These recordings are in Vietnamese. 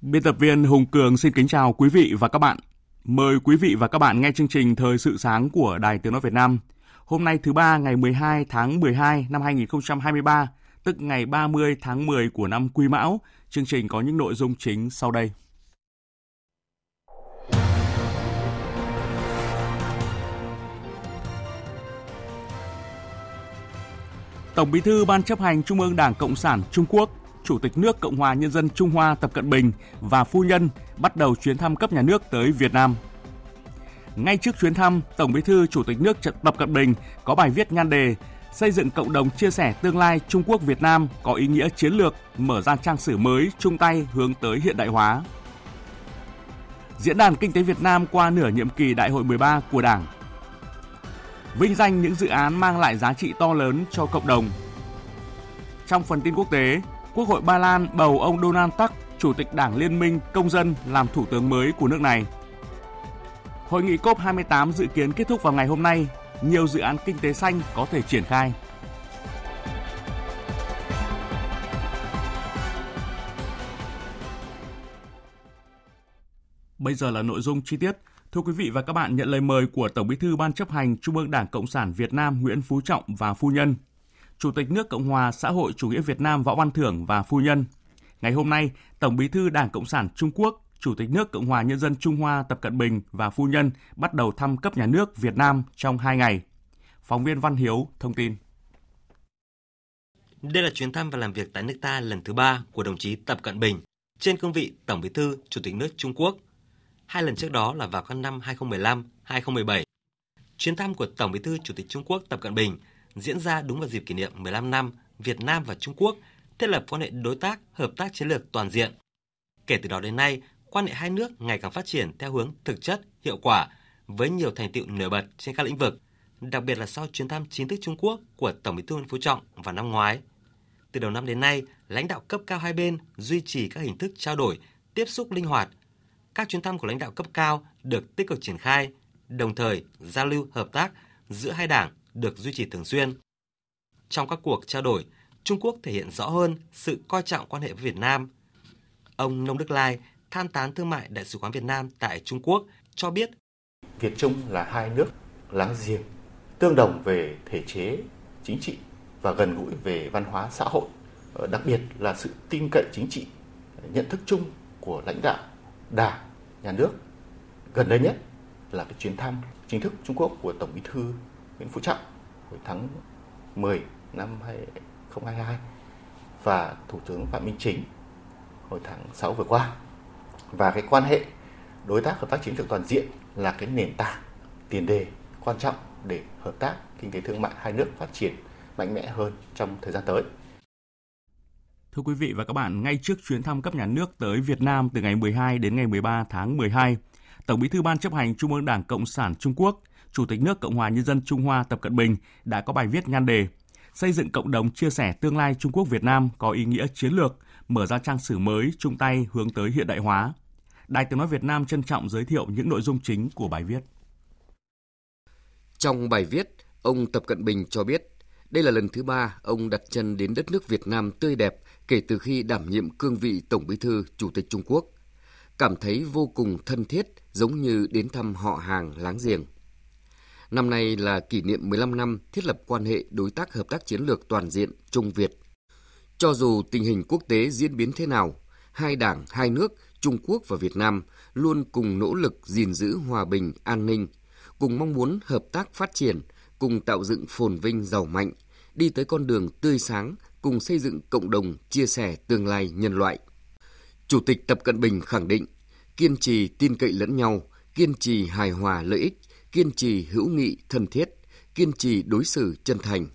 Biên tập viên Hùng Cường xin kính chào quý vị và các bạn. Mời quý vị và các bạn nghe chương trình Thời sự sáng của Đài Tiếng Nói Việt Nam. Hôm nay thứ ba ngày 12 tháng 12 năm 2023, tức ngày 30 tháng 10 của năm Quý Mão. Chương trình có những nội dung chính sau đây. Tổng Bí thư Ban chấp hành Trung ương Đảng Cộng sản Trung Quốc Chủ tịch nước Cộng hòa Nhân dân Trung Hoa Tập Cận Bình và phu nhân bắt đầu chuyến thăm cấp nhà nước tới Việt Nam. Ngay trước chuyến thăm, Tổng Bí thư Chủ tịch nước Tập Cận Bình có bài viết nhan đề xây dựng cộng đồng chia sẻ tương lai Trung Quốc Việt Nam có ý nghĩa chiến lược, mở ra trang sử mới chung tay hướng tới hiện đại hóa. Diễn đàn Kinh tế Việt Nam qua nửa nhiệm kỳ Đại hội 13 của Đảng. Vinh danh những dự án mang lại giá trị to lớn cho cộng đồng. Trong phần tin quốc tế, Quốc hội Ba Lan bầu ông Donald Tusk, Chủ tịch Đảng Liên minh Công dân làm thủ tướng mới của nước này. Hội nghị COP28 dự kiến kết thúc vào ngày hôm nay, nhiều dự án kinh tế xanh có thể triển khai. Bây giờ là nội dung chi tiết. Thưa quý vị và các bạn, nhận lời mời của Tổng Bí thư Ban chấp hành Trung ương Đảng Cộng sản Việt Nam Nguyễn Phú Trọng và phu nhân, Chủ tịch nước Cộng hòa xã hội chủ nghĩa Việt Nam Võ Văn Thưởng và phu nhân. Ngày hôm nay, Tổng Bí thư Đảng Cộng sản Trung Quốc, Chủ tịch nước Cộng hòa Nhân dân Trung Hoa Tập Cận Bình và phu nhân bắt đầu thăm cấp nhà nước Việt Nam trong hai ngày. Phóng viên Văn Hiếu thông tin. Đây là chuyến thăm và làm việc tại nước ta lần thứ ba của đồng chí Tập Cận Bình trên cương vị Tổng Bí thư Chủ tịch nước Trung Quốc. Hai lần trước đó là vào các năm 2015, 2017. Chuyến thăm của Tổng Bí thư Chủ tịch Trung Quốc Tập Cận Bình diễn ra đúng vào dịp kỷ niệm 15 năm Việt Nam và Trung Quốc thiết lập quan hệ đối tác, hợp tác chiến lược toàn diện. Kể từ đó đến nay, quan hệ hai nước ngày càng phát triển theo hướng thực chất, hiệu quả với nhiều thành tựu nổi bật trên các lĩnh vực, đặc biệt là sau chuyến thăm chính thức Trung Quốc của Tổng Bí thư Nguyễn Phú Trọng vào năm ngoái. Từ đầu năm đến nay, lãnh đạo cấp cao hai bên duy trì các hình thức trao đổi, tiếp xúc linh hoạt. Các chuyến thăm của lãnh đạo cấp cao được tích cực triển khai, đồng thời giao lưu hợp tác giữa hai đảng được duy trì thường xuyên. Trong các cuộc trao đổi, Trung Quốc thể hiện rõ hơn sự coi trọng quan hệ với Việt Nam. Ông Nông Đức Lai, tham tán thương mại Đại sứ quán Việt Nam tại Trung Quốc, cho biết Việt Trung là hai nước láng giềng, tương đồng về thể chế chính trị và gần gũi về văn hóa xã hội, ờ, đặc biệt là sự tin cậy chính trị, nhận thức chung của lãnh đạo Đảng, nhà nước. Gần đây nhất là cái chuyến thăm chính thức Trung Quốc của Tổng Bí thư Nguyễn Phú Trọng hồi tháng 10 năm 2022 và Thủ tướng Phạm Minh Chính hồi tháng 6 vừa qua. Và cái quan hệ đối tác hợp tác chiến lược toàn diện là cái nền tảng tiền đề quan trọng để hợp tác kinh tế thương mại hai nước phát triển mạnh mẽ hơn trong thời gian tới. Thưa quý vị và các bạn, ngay trước chuyến thăm cấp nhà nước tới Việt Nam từ ngày 12 đến ngày 13 tháng 12, Tổng Bí thư Ban chấp hành Trung ương Đảng Cộng sản Trung Quốc Chủ tịch nước Cộng hòa Nhân dân Trung Hoa Tập Cận Bình đã có bài viết nhan đề Xây dựng cộng đồng chia sẻ tương lai Trung Quốc Việt Nam có ý nghĩa chiến lược, mở ra trang sử mới chung tay hướng tới hiện đại hóa. Đài Tiếng nói Việt Nam trân trọng giới thiệu những nội dung chính của bài viết. Trong bài viết, ông Tập Cận Bình cho biết đây là lần thứ ba ông đặt chân đến đất nước Việt Nam tươi đẹp kể từ khi đảm nhiệm cương vị Tổng Bí thư Chủ tịch Trung Quốc. Cảm thấy vô cùng thân thiết giống như đến thăm họ hàng láng giềng. Năm nay là kỷ niệm 15 năm thiết lập quan hệ đối tác hợp tác chiến lược toàn diện Trung Việt. Cho dù tình hình quốc tế diễn biến thế nào, hai đảng, hai nước, Trung Quốc và Việt Nam luôn cùng nỗ lực gìn giữ hòa bình, an ninh, cùng mong muốn hợp tác phát triển, cùng tạo dựng phồn vinh giàu mạnh, đi tới con đường tươi sáng cùng xây dựng cộng đồng chia sẻ tương lai nhân loại. Chủ tịch Tập Cận Bình khẳng định kiên trì tin cậy lẫn nhau, kiên trì hài hòa lợi ích, kiên trì hữu nghị thân thiết, kiên trì đối xử chân thành.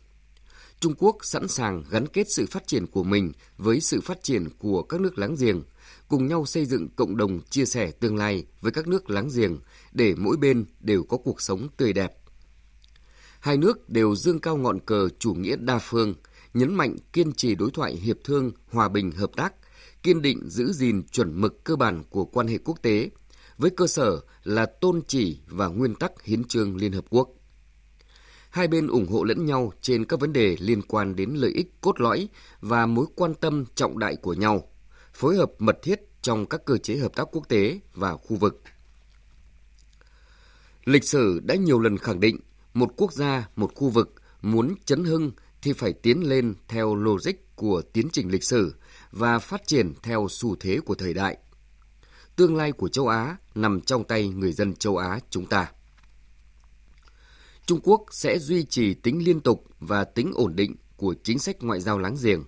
Trung Quốc sẵn sàng gắn kết sự phát triển của mình với sự phát triển của các nước láng giềng, cùng nhau xây dựng cộng đồng chia sẻ tương lai với các nước láng giềng để mỗi bên đều có cuộc sống tươi đẹp. Hai nước đều dương cao ngọn cờ chủ nghĩa đa phương, nhấn mạnh kiên trì đối thoại hiệp thương, hòa bình hợp tác, kiên định giữ gìn chuẩn mực cơ bản của quan hệ quốc tế, với cơ sở là tôn chỉ và nguyên tắc hiến trương Liên Hợp Quốc. Hai bên ủng hộ lẫn nhau trên các vấn đề liên quan đến lợi ích cốt lõi và mối quan tâm trọng đại của nhau, phối hợp mật thiết trong các cơ chế hợp tác quốc tế và khu vực. Lịch sử đã nhiều lần khẳng định một quốc gia, một khu vực muốn chấn hưng thì phải tiến lên theo logic của tiến trình lịch sử và phát triển theo xu thế của thời đại. Tương lai của châu Á nằm trong tay người dân châu Á chúng ta. Trung Quốc sẽ duy trì tính liên tục và tính ổn định của chính sách ngoại giao láng giềng,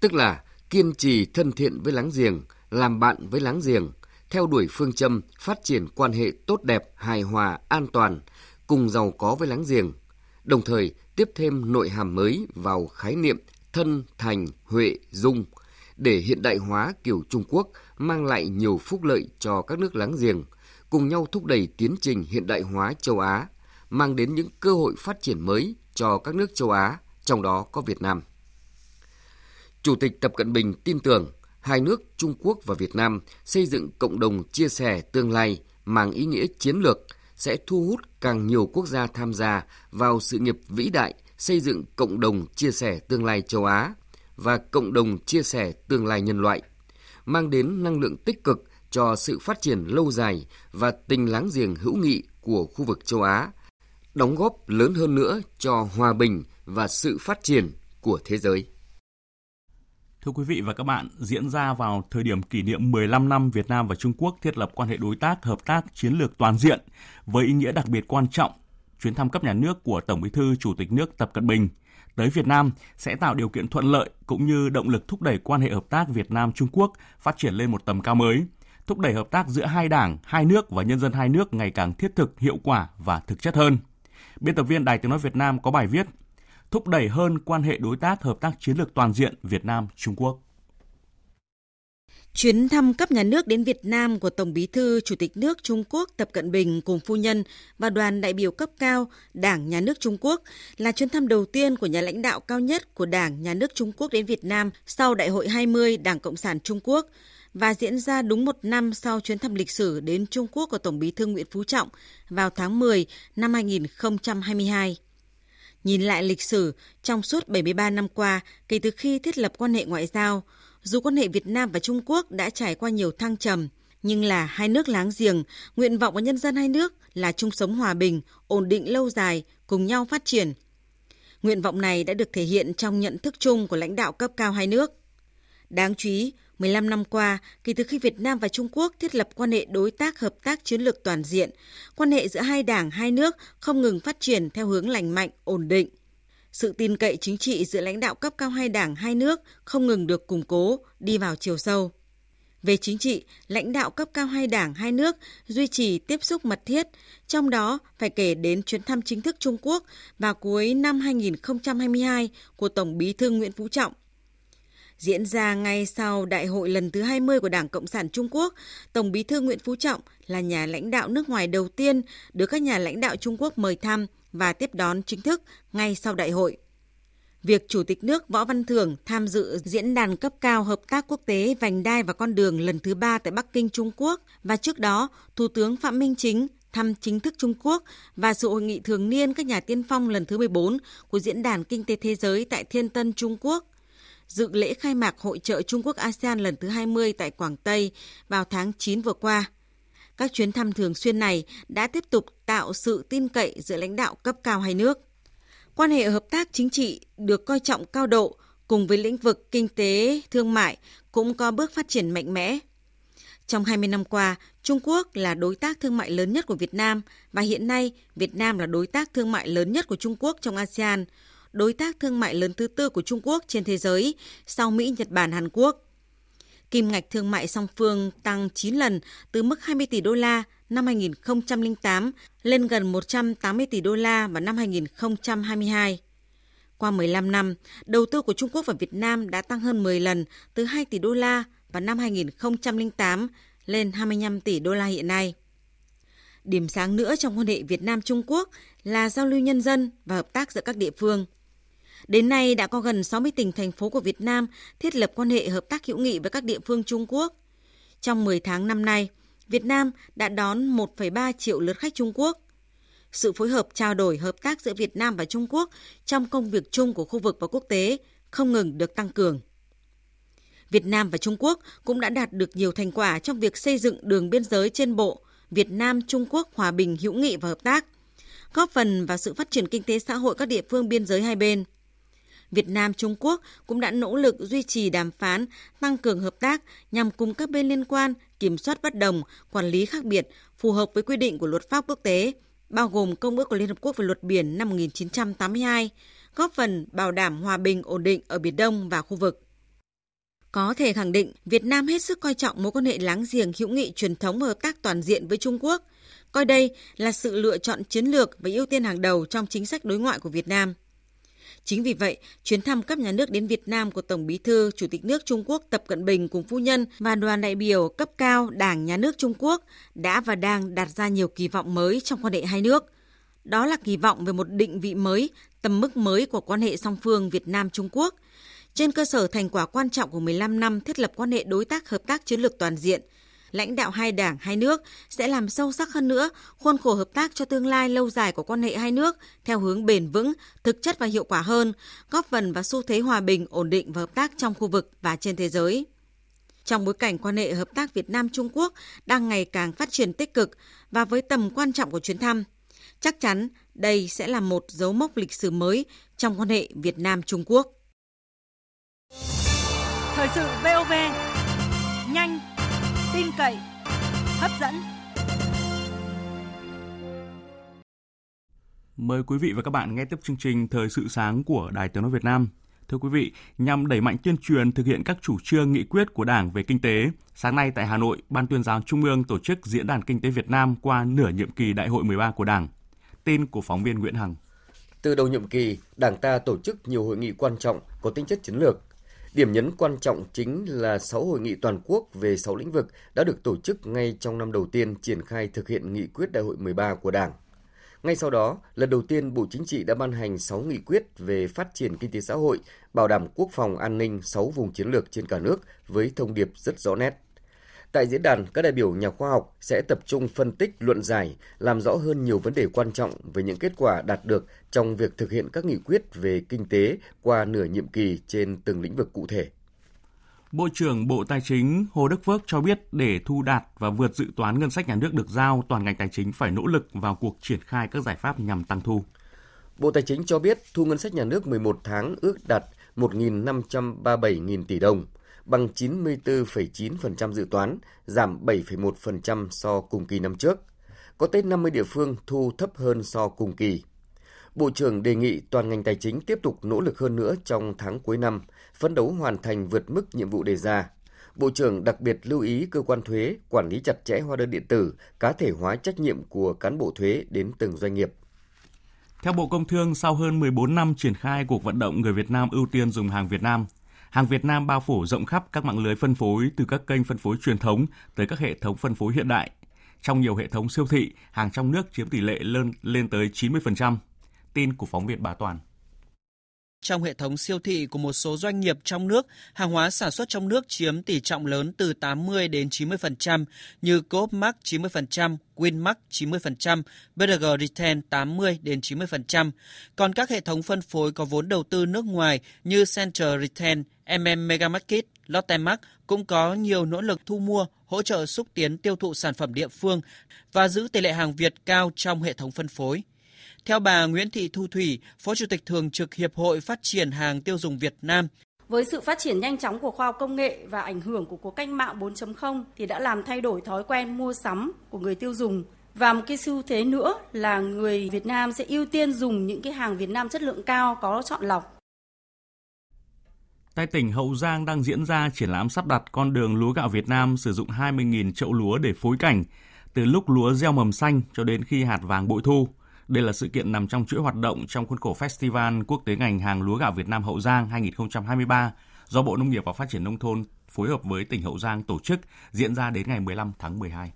tức là kiên trì thân thiện với láng giềng, làm bạn với láng giềng, theo đuổi phương châm phát triển quan hệ tốt đẹp, hài hòa, an toàn, cùng giàu có với láng giềng, đồng thời tiếp thêm nội hàm mới vào khái niệm thân, thành, huệ, dung, để hiện đại hóa kiểu Trung Quốc mang lại nhiều phúc lợi cho các nước láng giềng, cùng nhau thúc đẩy tiến trình hiện đại hóa châu Á, mang đến những cơ hội phát triển mới cho các nước châu Á, trong đó có Việt Nam. Chủ tịch Tập Cận Bình tin tưởng hai nước Trung Quốc và Việt Nam xây dựng cộng đồng chia sẻ tương lai mang ý nghĩa chiến lược sẽ thu hút càng nhiều quốc gia tham gia vào sự nghiệp vĩ đại xây dựng cộng đồng chia sẻ tương lai châu Á và cộng đồng chia sẻ tương lai nhân loại, mang đến năng lượng tích cực cho sự phát triển lâu dài và tình láng giềng hữu nghị của khu vực châu Á, đóng góp lớn hơn nữa cho hòa bình và sự phát triển của thế giới. Thưa quý vị và các bạn, diễn ra vào thời điểm kỷ niệm 15 năm Việt Nam và Trung Quốc thiết lập quan hệ đối tác hợp tác chiến lược toàn diện với ý nghĩa đặc biệt quan trọng, chuyến thăm cấp nhà nước của Tổng Bí thư Chủ tịch nước Tập Cận Bình tới Việt Nam sẽ tạo điều kiện thuận lợi cũng như động lực thúc đẩy quan hệ hợp tác Việt Nam Trung Quốc phát triển lên một tầm cao mới, thúc đẩy hợp tác giữa hai đảng, hai nước và nhân dân hai nước ngày càng thiết thực, hiệu quả và thực chất hơn. Biên tập viên Đài Tiếng nói Việt Nam có bài viết thúc đẩy hơn quan hệ đối tác hợp tác chiến lược toàn diện Việt Nam Trung Quốc. Chuyến thăm cấp nhà nước đến Việt Nam của Tổng Bí thư Chủ tịch nước Trung Quốc Tập Cận Bình cùng phu nhân và đoàn đại biểu cấp cao Đảng Nhà nước Trung Quốc là chuyến thăm đầu tiên của nhà lãnh đạo cao nhất của Đảng Nhà nước Trung Quốc đến Việt Nam sau Đại hội 20 Đảng Cộng sản Trung Quốc và diễn ra đúng một năm sau chuyến thăm lịch sử đến Trung Quốc của Tổng Bí thư Nguyễn Phú Trọng vào tháng 10 năm 2022. Nhìn lại lịch sử, trong suốt 73 năm qua, kể từ khi thiết lập quan hệ ngoại giao, dù quan hệ Việt Nam và Trung Quốc đã trải qua nhiều thăng trầm, nhưng là hai nước láng giềng, nguyện vọng của nhân dân hai nước là chung sống hòa bình, ổn định lâu dài, cùng nhau phát triển. Nguyện vọng này đã được thể hiện trong nhận thức chung của lãnh đạo cấp cao hai nước. Đáng chú ý, 15 năm qua, kể từ khi Việt Nam và Trung Quốc thiết lập quan hệ đối tác hợp tác chiến lược toàn diện, quan hệ giữa hai đảng, hai nước không ngừng phát triển theo hướng lành mạnh, ổn định. Sự tin cậy chính trị giữa lãnh đạo cấp cao hai đảng, hai nước không ngừng được củng cố, đi vào chiều sâu. Về chính trị, lãnh đạo cấp cao hai đảng, hai nước duy trì tiếp xúc mật thiết, trong đó phải kể đến chuyến thăm chính thức Trung Quốc vào cuối năm 2022 của Tổng bí thư Nguyễn Phú Trọng – Diễn ra ngay sau đại hội lần thứ 20 của Đảng Cộng sản Trung Quốc, Tổng bí thư Nguyễn Phú Trọng là nhà lãnh đạo nước ngoài đầu tiên được các nhà lãnh đạo Trung Quốc mời thăm và tiếp đón chính thức ngay sau đại hội. Việc Chủ tịch nước Võ Văn Thưởng tham dự diễn đàn cấp cao hợp tác quốc tế vành đai và con đường lần thứ ba tại Bắc Kinh, Trung Quốc và trước đó, Thủ tướng Phạm Minh Chính thăm chính thức Trung Quốc và sự hội nghị thường niên các nhà tiên phong lần thứ 14 của Diễn đàn Kinh tế Thế giới tại Thiên Tân, Trung Quốc – dự lễ khai mạc Hội trợ Trung Quốc ASEAN lần thứ 20 tại Quảng Tây vào tháng 9 vừa qua. Các chuyến thăm thường xuyên này đã tiếp tục tạo sự tin cậy giữa lãnh đạo cấp cao hai nước. Quan hệ hợp tác chính trị được coi trọng cao độ cùng với lĩnh vực kinh tế, thương mại cũng có bước phát triển mạnh mẽ. Trong 20 năm qua, Trung Quốc là đối tác thương mại lớn nhất của Việt Nam và hiện nay Việt Nam là đối tác thương mại lớn nhất của Trung Quốc trong ASEAN – đối tác thương mại lớn thứ tư của Trung Quốc trên thế giới sau Mỹ, Nhật Bản, Hàn Quốc. Kim ngạch thương mại song phương tăng 9 lần từ mức 20 tỷ đô la năm 2008 lên gần 180 tỷ đô la vào năm 2022. Qua 15 năm, đầu tư của Trung Quốc vào Việt Nam đã tăng hơn 10 lần từ 2 tỷ đô la vào năm 2008 lên 25 tỷ đô la hiện nay. Điểm sáng nữa trong quan hệ Việt Nam Trung Quốc là giao lưu nhân dân và hợp tác giữa các địa phương. Đến nay đã có gần 60 tỉnh thành phố của Việt Nam thiết lập quan hệ hợp tác hữu nghị với các địa phương Trung Quốc. Trong 10 tháng năm nay, Việt Nam đã đón 1,3 triệu lượt khách Trung Quốc. Sự phối hợp trao đổi hợp tác giữa Việt Nam và Trung Quốc trong công việc chung của khu vực và quốc tế không ngừng được tăng cường. Việt Nam và Trung Quốc cũng đã đạt được nhiều thành quả trong việc xây dựng đường biên giới trên bộ Việt Nam Trung Quốc hòa bình hữu nghị và hợp tác, góp phần vào sự phát triển kinh tế xã hội các địa phương biên giới hai bên. Việt Nam Trung Quốc cũng đã nỗ lực duy trì đàm phán, tăng cường hợp tác nhằm cùng các bên liên quan kiểm soát bất đồng, quản lý khác biệt phù hợp với quy định của luật pháp quốc tế, bao gồm Công ước của Liên Hợp Quốc về luật biển năm 1982, góp phần bảo đảm hòa bình ổn định ở Biển Đông và khu vực. Có thể khẳng định, Việt Nam hết sức coi trọng mối quan hệ láng giềng hữu nghị truyền thống và hợp tác toàn diện với Trung Quốc, coi đây là sự lựa chọn chiến lược và ưu tiên hàng đầu trong chính sách đối ngoại của Việt Nam. Chính vì vậy, chuyến thăm cấp nhà nước đến Việt Nam của Tổng Bí thư, Chủ tịch nước Trung Quốc Tập Cận Bình cùng phu nhân và đoàn đại biểu cấp cao Đảng Nhà nước Trung Quốc đã và đang đặt ra nhiều kỳ vọng mới trong quan hệ hai nước. Đó là kỳ vọng về một định vị mới, tầm mức mới của quan hệ song phương Việt Nam Trung Quốc – trên cơ sở thành quả quan trọng của 15 năm thiết lập quan hệ đối tác hợp tác chiến lược toàn diện, lãnh đạo hai đảng, hai nước sẽ làm sâu sắc hơn nữa khuôn khổ hợp tác cho tương lai lâu dài của quan hệ hai nước theo hướng bền vững, thực chất và hiệu quả hơn, góp phần vào xu thế hòa bình, ổn định và hợp tác trong khu vực và trên thế giới. Trong bối cảnh quan hệ hợp tác Việt Nam Trung Quốc đang ngày càng phát triển tích cực và với tầm quan trọng của chuyến thăm, chắc chắn đây sẽ là một dấu mốc lịch sử mới trong quan hệ Việt Nam Trung Quốc. Thời sự VOV nhanh, tin cậy, hấp dẫn. Mời quý vị và các bạn nghe tiếp chương trình Thời sự sáng của Đài Tiếng nói Việt Nam. Thưa quý vị, nhằm đẩy mạnh tuyên truyền thực hiện các chủ trương nghị quyết của Đảng về kinh tế, sáng nay tại Hà Nội, Ban tuyên giáo Trung ương tổ chức Diễn đàn Kinh tế Việt Nam qua nửa nhiệm kỳ Đại hội 13 của Đảng. Tin của phóng viên Nguyễn Hằng. Từ đầu nhiệm kỳ, Đảng ta tổ chức nhiều hội nghị quan trọng có tính chất chiến lược, Điểm nhấn quan trọng chính là 6 hội nghị toàn quốc về 6 lĩnh vực đã được tổ chức ngay trong năm đầu tiên triển khai thực hiện nghị quyết đại hội 13 của Đảng. Ngay sau đó, lần đầu tiên Bộ Chính trị đã ban hành 6 nghị quyết về phát triển kinh tế xã hội, bảo đảm quốc phòng an ninh 6 vùng chiến lược trên cả nước với thông điệp rất rõ nét. Tại diễn đàn, các đại biểu nhà khoa học sẽ tập trung phân tích, luận giải, làm rõ hơn nhiều vấn đề quan trọng về những kết quả đạt được trong việc thực hiện các nghị quyết về kinh tế qua nửa nhiệm kỳ trên từng lĩnh vực cụ thể. Bộ trưởng Bộ Tài chính Hồ Đức Phước cho biết để thu đạt và vượt dự toán ngân sách nhà nước được giao, toàn ngành tài chính phải nỗ lực vào cuộc triển khai các giải pháp nhằm tăng thu. Bộ Tài chính cho biết thu ngân sách nhà nước 11 tháng ước đạt 1.537.000 tỷ đồng, bằng 94,9% dự toán, giảm 7,1% so cùng kỳ năm trước. Có tới 50 địa phương thu thấp hơn so cùng kỳ. Bộ trưởng đề nghị toàn ngành tài chính tiếp tục nỗ lực hơn nữa trong tháng cuối năm, phấn đấu hoàn thành vượt mức nhiệm vụ đề ra. Bộ trưởng đặc biệt lưu ý cơ quan thuế quản lý chặt chẽ hóa đơn điện tử, cá thể hóa trách nhiệm của cán bộ thuế đến từng doanh nghiệp. Theo Bộ Công Thương, sau hơn 14 năm triển khai cuộc vận động người Việt Nam ưu tiên dùng hàng Việt Nam, Hàng Việt Nam bao phủ rộng khắp các mạng lưới phân phối từ các kênh phân phối truyền thống tới các hệ thống phân phối hiện đại. Trong nhiều hệ thống siêu thị, hàng trong nước chiếm tỷ lệ lên lên tới 90%. Tin của phóng viên Bà Toàn. Trong hệ thống siêu thị của một số doanh nghiệp trong nước, hàng hóa sản xuất trong nước chiếm tỷ trọng lớn từ 80 đến 90% như Coop Mark 90%, Winmark 90%, BDG Retail 80 đến 90%. Còn các hệ thống phân phối có vốn đầu tư nước ngoài như Central Retail, MM Megamarket, Lotte Mart cũng có nhiều nỗ lực thu mua, hỗ trợ xúc tiến tiêu thụ sản phẩm địa phương và giữ tỷ lệ hàng Việt cao trong hệ thống phân phối. Theo bà Nguyễn Thị Thu Thủy, Phó Chủ tịch Thường trực Hiệp hội Phát triển hàng tiêu dùng Việt Nam, với sự phát triển nhanh chóng của khoa học công nghệ và ảnh hưởng của cuộc cách mạng 4.0 thì đã làm thay đổi thói quen mua sắm của người tiêu dùng Và một cái xu thế nữa là người Việt Nam sẽ ưu tiên dùng những cái hàng Việt Nam chất lượng cao có chọn lọc. Tại tỉnh Hậu Giang đang diễn ra triển lãm sắp đặt con đường lúa gạo Việt Nam sử dụng 20.000 chậu lúa để phối cảnh, từ lúc lúa gieo mầm xanh cho đến khi hạt vàng bội thu. Đây là sự kiện nằm trong chuỗi hoạt động trong khuôn khổ Festival Quốc tế ngành hàng lúa gạo Việt Nam Hậu Giang 2023 do Bộ Nông nghiệp và Phát triển Nông thôn phối hợp với tỉnh Hậu Giang tổ chức diễn ra đến ngày 15 tháng 12.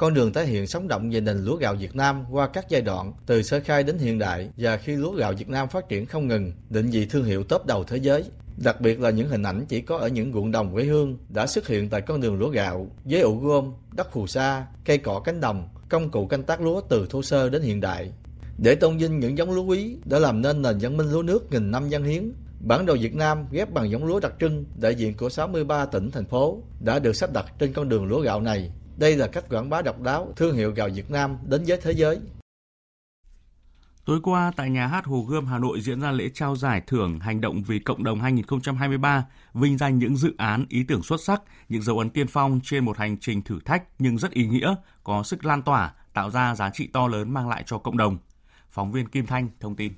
Con đường tái hiện sống động về nền lúa gạo Việt Nam qua các giai đoạn từ sơ khai đến hiện đại và khi lúa gạo Việt Nam phát triển không ngừng, định vị thương hiệu top đầu thế giới. Đặc biệt là những hình ảnh chỉ có ở những ruộng đồng quê hương đã xuất hiện tại con đường lúa gạo với ụ gom, đất phù sa, cây cỏ cánh đồng, công cụ canh tác lúa từ thô sơ đến hiện đại. Để tôn vinh những giống lúa quý đã làm nên nền văn minh lúa nước nghìn năm văn hiến, Bản đồ Việt Nam ghép bằng giống lúa đặc trưng đại diện của 63 tỉnh, thành phố đã được sắp đặt trên con đường lúa gạo này. Đây là cách quảng bá độc đáo thương hiệu gạo Việt Nam đến với thế giới. Tối qua tại nhà hát Hồ Gươm Hà Nội diễn ra lễ trao giải thưởng Hành động vì cộng đồng 2023, vinh danh những dự án ý tưởng xuất sắc, những dấu ấn tiên phong trên một hành trình thử thách nhưng rất ý nghĩa, có sức lan tỏa, tạo ra giá trị to lớn mang lại cho cộng đồng. Phóng viên Kim Thanh thông tin.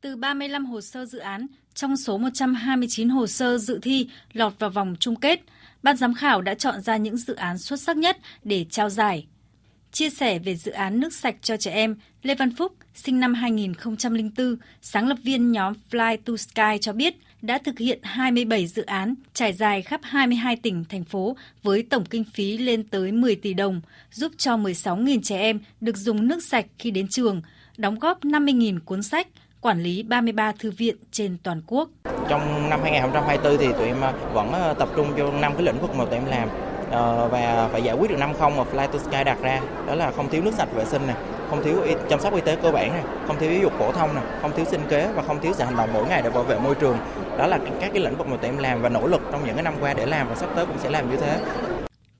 Từ 35 hồ sơ dự án, trong số 129 hồ sơ dự thi lọt vào vòng chung kết, ban giám khảo đã chọn ra những dự án xuất sắc nhất để trao giải. Chia sẻ về dự án nước sạch cho trẻ em, Lê Văn Phúc, sinh năm 2004, sáng lập viên nhóm Fly to Sky cho biết đã thực hiện 27 dự án trải dài khắp 22 tỉnh, thành phố với tổng kinh phí lên tới 10 tỷ đồng, giúp cho 16.000 trẻ em được dùng nước sạch khi đến trường, đóng góp 50.000 cuốn sách, quản lý 33 thư viện trên toàn quốc. Trong năm 2024 thì tụi em vẫn ờ, tập trung cho năm cái lĩnh vực mà tụi em làm. Ờ, và phải giải quyết được năm không mà Fly to Sky đặt ra đó là không thiếu nước sạch vệ sinh này không thiếu y, chăm sóc y tế cơ bản này không thiếu giáo dục phổ thông này không thiếu sinh kế và không thiếu sự hành động mỗi ngày để bảo vệ môi trường. Đó là các cái lĩnh vực mà tụi em làm và nỗ lực trong những cái năm qua để làm và sắp tới cũng sẽ làm như thế.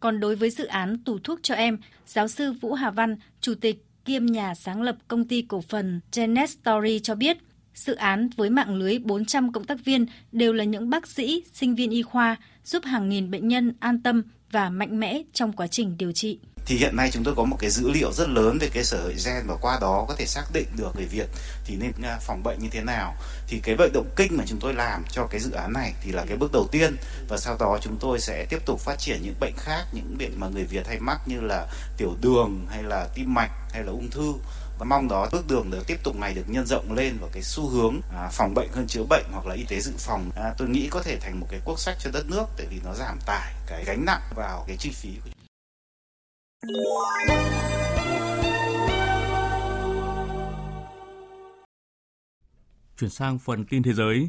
Còn đối với dự án tủ thuốc cho em giáo sư Vũ Hà Văn chủ tịch kiêm nhà sáng lập công ty cổ phần Genet Story cho biết, dự án với mạng lưới 400 cộng tác viên đều là những bác sĩ, sinh viên y khoa, giúp hàng nghìn bệnh nhân an tâm và mạnh mẽ trong quá trình điều trị thì hiện nay chúng tôi có một cái dữ liệu rất lớn về cái sở hữu gen và qua đó có thể xác định được người Việt thì nên à, phòng bệnh như thế nào. Thì cái bệnh động kinh mà chúng tôi làm cho cái dự án này thì là cái bước đầu tiên. Và sau đó chúng tôi sẽ tiếp tục phát triển những bệnh khác những bệnh mà người Việt hay mắc như là tiểu đường hay là tim mạch hay là ung thư. Và mong đó bước đường được tiếp tục này được nhân rộng lên vào cái xu hướng à, phòng bệnh hơn chữa bệnh hoặc là y tế dự phòng. À, tôi nghĩ có thể thành một cái quốc sách cho đất nước tại vì nó giảm tải cái gánh nặng vào cái chi phí của Chuyển sang phần tin thế giới.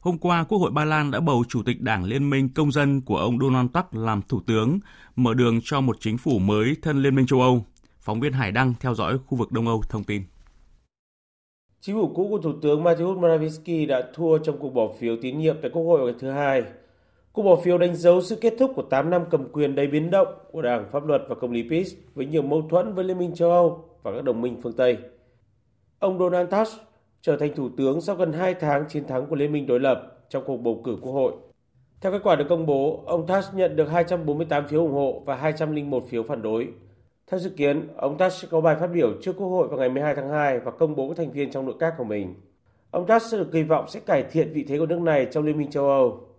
Hôm qua, Quốc hội Ba Lan đã bầu Chủ tịch Đảng Liên minh Công dân của ông Donald Tusk làm Thủ tướng, mở đường cho một chính phủ mới thân Liên minh châu Âu. Phóng viên Hải Đăng theo dõi khu vực Đông Âu thông tin. Chính phủ cũ của Thủ tướng Mateusz Morawiecki đã thua trong cuộc bỏ phiếu tín nhiệm tại Quốc hội ngày thứ hai Cuộc bỏ phiếu đánh dấu sự kết thúc của 8 năm cầm quyền đầy biến động của Đảng Pháp luật và Công lý PiS với nhiều mâu thuẫn với Liên minh châu Âu và các đồng minh phương Tây. Ông Donald Tusk trở thành thủ tướng sau gần 2 tháng chiến thắng của Liên minh đối lập trong cuộc bầu cử quốc hội. Theo kết quả được công bố, ông Tusk nhận được 248 phiếu ủng hộ và 201 phiếu phản đối. Theo dự kiến, ông Tusk sẽ có bài phát biểu trước Quốc hội vào ngày 12 tháng 2 và công bố các thành viên trong nội các của mình. Ông Tusk sẽ được kỳ vọng sẽ cải thiện vị thế của nước này trong Liên minh châu Âu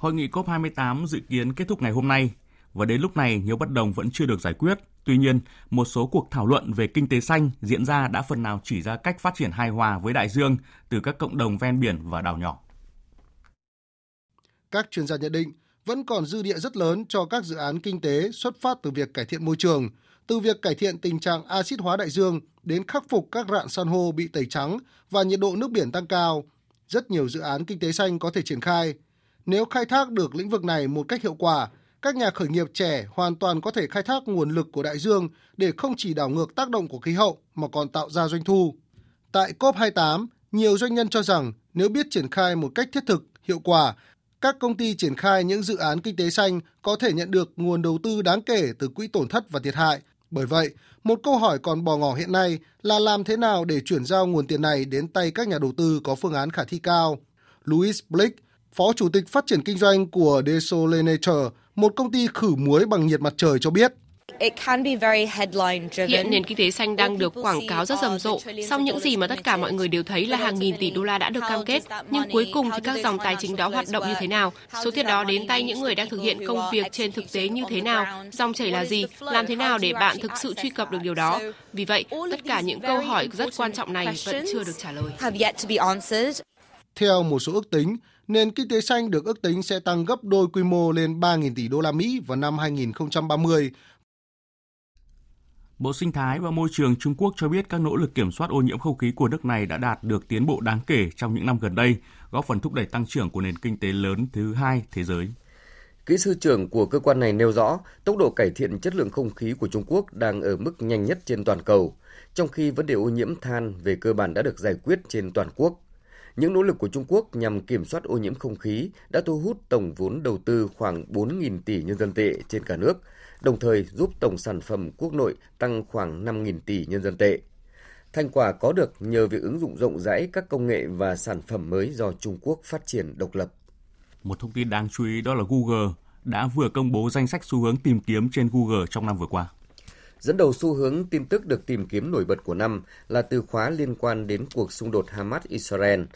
Hội nghị COP28 dự kiến kết thúc ngày hôm nay và đến lúc này nhiều bất đồng vẫn chưa được giải quyết. Tuy nhiên, một số cuộc thảo luận về kinh tế xanh diễn ra đã phần nào chỉ ra cách phát triển hài hòa với đại dương từ các cộng đồng ven biển và đảo nhỏ. Các chuyên gia nhận định vẫn còn dư địa rất lớn cho các dự án kinh tế xuất phát từ việc cải thiện môi trường, từ việc cải thiện tình trạng axit hóa đại dương đến khắc phục các rạn san hô bị tẩy trắng và nhiệt độ nước biển tăng cao. Rất nhiều dự án kinh tế xanh có thể triển khai – nếu khai thác được lĩnh vực này một cách hiệu quả, các nhà khởi nghiệp trẻ hoàn toàn có thể khai thác nguồn lực của đại dương để không chỉ đảo ngược tác động của khí hậu mà còn tạo ra doanh thu. Tại COP28, nhiều doanh nhân cho rằng nếu biết triển khai một cách thiết thực, hiệu quả, các công ty triển khai những dự án kinh tế xanh có thể nhận được nguồn đầu tư đáng kể từ quỹ tổn thất và thiệt hại. Bởi vậy, một câu hỏi còn bò ngỏ hiện nay là làm thế nào để chuyển giao nguồn tiền này đến tay các nhà đầu tư có phương án khả thi cao. Louis Blake, Phó Chủ tịch Phát triển Kinh doanh của Desolanature, một công ty khử muối bằng nhiệt mặt trời cho biết. Hiện nền kinh tế xanh đang được quảng cáo rất rầm rộ. Sau những gì mà tất cả mọi người đều thấy là hàng nghìn tỷ đô la đã được cam kết, nhưng cuối cùng thì các dòng tài chính đó hoạt động như thế nào? Số tiền đó đến tay những người đang thực hiện công việc trên thực tế như thế nào? Dòng chảy là gì? Làm thế nào để bạn thực sự truy cập được điều đó? Vì vậy, tất cả những câu hỏi rất quan trọng này vẫn chưa được trả lời. Theo một số ước tính, nền kinh tế xanh được ước tính sẽ tăng gấp đôi quy mô lên 3.000 tỷ đô la Mỹ vào năm 2030 Bộ Sinh thái và Môi trường Trung Quốc cho biết các nỗ lực kiểm soát ô nhiễm không khí của nước này đã đạt được tiến bộ đáng kể trong những năm gần đây, góp phần thúc đẩy tăng trưởng của nền kinh tế lớn thứ hai thế giới. Kỹ sư trưởng của cơ quan này nêu rõ, tốc độ cải thiện chất lượng không khí của Trung Quốc đang ở mức nhanh nhất trên toàn cầu, trong khi vấn đề ô nhiễm than về cơ bản đã được giải quyết trên toàn quốc. Những nỗ lực của Trung Quốc nhằm kiểm soát ô nhiễm không khí đã thu hút tổng vốn đầu tư khoảng 4.000 tỷ nhân dân tệ trên cả nước, đồng thời giúp tổng sản phẩm quốc nội tăng khoảng 5.000 tỷ nhân dân tệ. Thành quả có được nhờ việc ứng dụng rộng rãi các công nghệ và sản phẩm mới do Trung Quốc phát triển độc lập. Một thông tin đáng chú ý đó là Google đã vừa công bố danh sách xu hướng tìm kiếm trên Google trong năm vừa qua. Dẫn đầu xu hướng tin tức được tìm kiếm nổi bật của năm là từ khóa liên quan đến cuộc xung đột Hamas-Israel.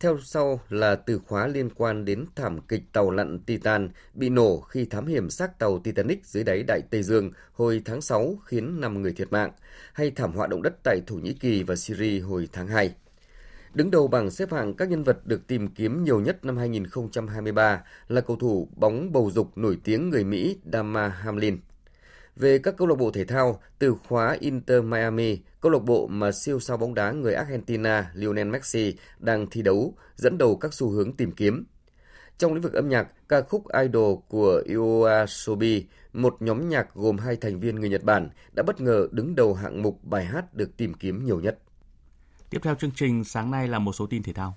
Theo sau là từ khóa liên quan đến thảm kịch tàu lặn Titan bị nổ khi thám hiểm xác tàu Titanic dưới đáy Đại Tây Dương hồi tháng 6 khiến 5 người thiệt mạng, hay thảm họa động đất tại Thổ Nhĩ Kỳ và Syria hồi tháng 2. Đứng đầu bảng xếp hạng các nhân vật được tìm kiếm nhiều nhất năm 2023 là cầu thủ bóng bầu dục nổi tiếng người Mỹ Dama Hamlin. Về các câu lạc bộ thể thao, từ khóa Inter Miami, câu lạc bộ mà siêu sao bóng đá người Argentina Lionel Messi đang thi đấu, dẫn đầu các xu hướng tìm kiếm. Trong lĩnh vực âm nhạc, ca khúc Idol của Yoasobi, một nhóm nhạc gồm hai thành viên người Nhật Bản, đã bất ngờ đứng đầu hạng mục bài hát được tìm kiếm nhiều nhất. Tiếp theo chương trình sáng nay là một số tin thể thao.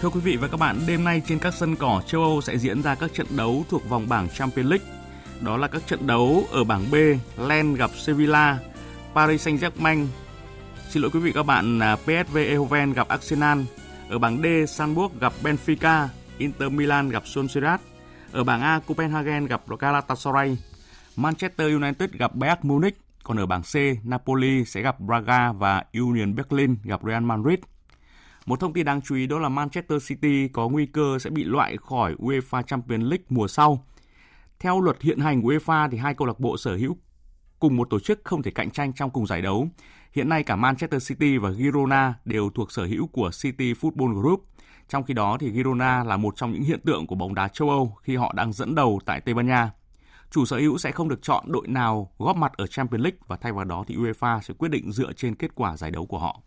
Thưa quý vị và các bạn, đêm nay trên các sân cỏ châu Âu sẽ diễn ra các trận đấu thuộc vòng bảng Champions League. Đó là các trận đấu ở bảng B, Lens gặp Sevilla, Paris Saint-Germain, xin lỗi quý vị các bạn, à, PSV Eindhoven gặp Arsenal, ở bảng D, Salzburg gặp Benfica, Inter Milan gặp Sociedad, ở bảng A, Copenhagen gặp Galatasaray, Manchester United gặp Bayern Munich, còn ở bảng C, Napoli sẽ gặp Braga và Union Berlin gặp Real Madrid. Một thông tin đáng chú ý đó là Manchester City có nguy cơ sẽ bị loại khỏi UEFA Champions League mùa sau. Theo luật hiện hành của UEFA thì hai câu lạc bộ sở hữu cùng một tổ chức không thể cạnh tranh trong cùng giải đấu. Hiện nay cả Manchester City và Girona đều thuộc sở hữu của City Football Group. Trong khi đó thì Girona là một trong những hiện tượng của bóng đá châu Âu khi họ đang dẫn đầu tại Tây Ban Nha. Chủ sở hữu sẽ không được chọn đội nào góp mặt ở Champions League và thay vào đó thì UEFA sẽ quyết định dựa trên kết quả giải đấu của họ.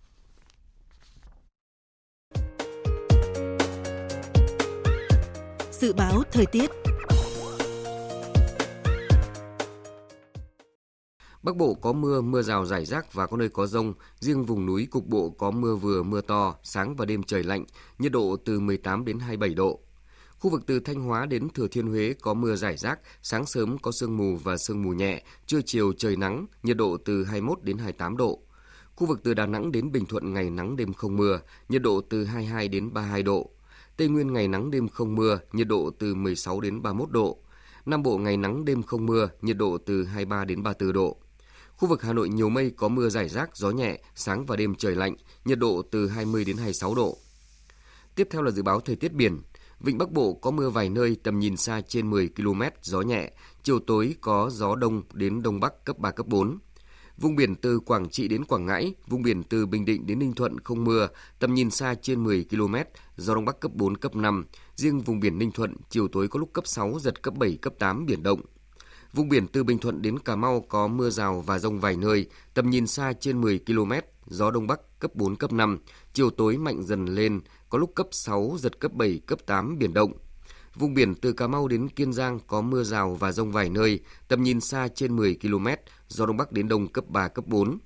Dự báo thời tiết Bắc Bộ có mưa, mưa rào rải rác và có nơi có rông. Riêng vùng núi cục bộ có mưa vừa, mưa to, sáng và đêm trời lạnh, nhiệt độ từ 18 đến 27 độ. Khu vực từ Thanh Hóa đến Thừa Thiên Huế có mưa rải rác, sáng sớm có sương mù và sương mù nhẹ, trưa chiều trời nắng, nhiệt độ từ 21 đến 28 độ. Khu vực từ Đà Nẵng đến Bình Thuận ngày nắng đêm không mưa, nhiệt độ từ 22 đến 32 độ. Tây Nguyên ngày nắng đêm không mưa, nhiệt độ từ 16 đến 31 độ. Nam Bộ ngày nắng đêm không mưa, nhiệt độ từ 23 đến 34 độ. Khu vực Hà Nội nhiều mây có mưa rải rác, gió nhẹ, sáng và đêm trời lạnh, nhiệt độ từ 20 đến 26 độ. Tiếp theo là dự báo thời tiết biển. Vịnh Bắc Bộ có mưa vài nơi tầm nhìn xa trên 10 km, gió nhẹ. Chiều tối có gió đông đến đông bắc cấp 3, cấp 4. Vùng biển từ Quảng Trị đến Quảng Ngãi, vùng biển từ Bình Định đến Ninh Thuận không mưa, tầm nhìn xa trên 10 km, gió đông bắc cấp 4, cấp 5. Riêng vùng biển Ninh Thuận, chiều tối có lúc cấp 6, giật cấp 7, cấp 8, biển động. Vùng biển từ Bình Thuận đến Cà Mau có mưa rào và rông vài nơi, tầm nhìn xa trên 10 km, gió đông bắc cấp 4, cấp 5. Chiều tối mạnh dần lên, có lúc cấp 6, giật cấp 7, cấp 8, biển động. Vùng biển từ Cà Mau đến Kiên Giang có mưa rào và rông vài nơi, tầm nhìn xa trên 10 km, gió đông bắc đến đông cấp 3, cấp 4.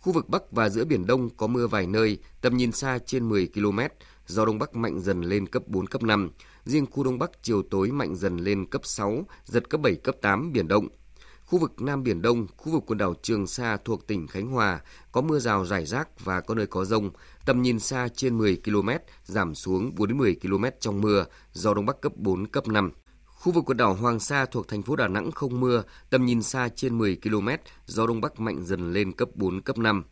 Khu vực Bắc và giữa Biển Đông có mưa vài nơi, tầm nhìn xa trên 10 km, gió đông bắc mạnh dần lên cấp 4, cấp 5. Riêng khu Đông Bắc chiều tối mạnh dần lên cấp 6, giật cấp 7, cấp 8, biển động. Khu Khu vực Nam Biển Đông, khu vực quần đảo Trường Sa thuộc tỉnh Khánh Hòa có mưa rào rải rác và có nơi có rông, tầm nhìn xa trên 10 km, giảm xuống 4 10 km trong mưa, gió Đông Bắc cấp 4, cấp 5. Khu vực quần đảo Hoàng Sa thuộc thành phố Đà Nẵng không mưa, tầm nhìn xa trên 10 km, gió Đông Bắc mạnh dần lên cấp 4, cấp 5.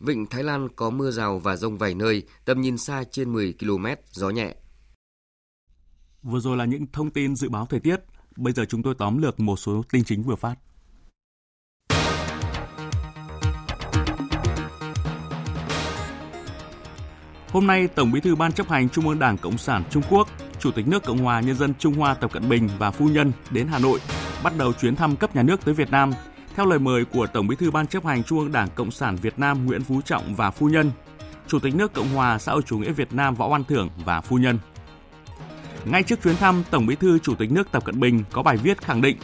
Vịnh Thái Lan có mưa rào và rông vài nơi, tầm nhìn xa trên 10 km, gió nhẹ. Vừa rồi là những thông tin dự báo thời tiết. Bây giờ chúng tôi tóm lược một số tin chính vừa phát. Hôm nay, Tổng Bí thư Ban chấp hành Trung ương Đảng Cộng sản Trung Quốc, Chủ tịch nước Cộng hòa Nhân dân Trung Hoa Tập Cận Bình và phu nhân đến Hà Nội, bắt đầu chuyến thăm cấp nhà nước tới Việt Nam theo lời mời của Tổng Bí thư Ban chấp hành Trung ương Đảng Cộng sản Việt Nam Nguyễn Phú Trọng và phu nhân, Chủ tịch nước Cộng hòa xã hội chủ nghĩa Việt Nam Võ Văn Thưởng và phu nhân. Ngay trước chuyến thăm, Tổng Bí thư Chủ tịch nước Tập Cận Bình có bài viết khẳng định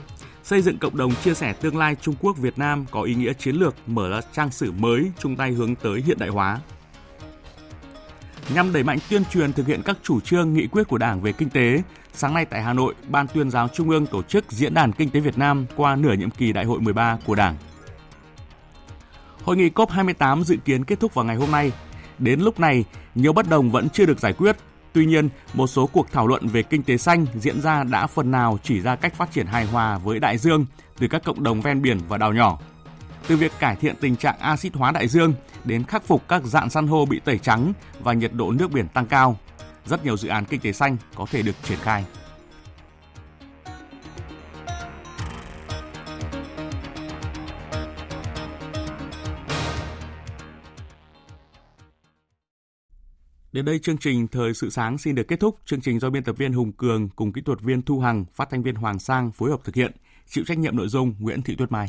xây dựng cộng đồng chia sẻ tương lai Trung Quốc Việt Nam có ý nghĩa chiến lược mở ra trang sử mới chung tay hướng tới hiện đại hóa. Nhằm đẩy mạnh tuyên truyền thực hiện các chủ trương nghị quyết của Đảng về kinh tế, sáng nay tại Hà Nội, Ban tuyên giáo Trung ương tổ chức Diễn đàn Kinh tế Việt Nam qua nửa nhiệm kỳ Đại hội 13 của Đảng. Hội nghị COP28 dự kiến kết thúc vào ngày hôm nay. Đến lúc này, nhiều bất đồng vẫn chưa được giải quyết Tuy nhiên, một số cuộc thảo luận về kinh tế xanh diễn ra đã phần nào chỉ ra cách phát triển hài hòa với đại dương từ các cộng đồng ven biển và đảo nhỏ. Từ việc cải thiện tình trạng axit hóa đại dương đến khắc phục các dạng san hô bị tẩy trắng và nhiệt độ nước biển tăng cao, rất nhiều dự án kinh tế xanh có thể được triển khai. Đến đây chương trình Thời sự sáng xin được kết thúc. Chương trình do biên tập viên Hùng Cường cùng kỹ thuật viên Thu Hằng, phát thanh viên Hoàng Sang phối hợp thực hiện. Chịu trách nhiệm nội dung Nguyễn Thị Tuyết Mai.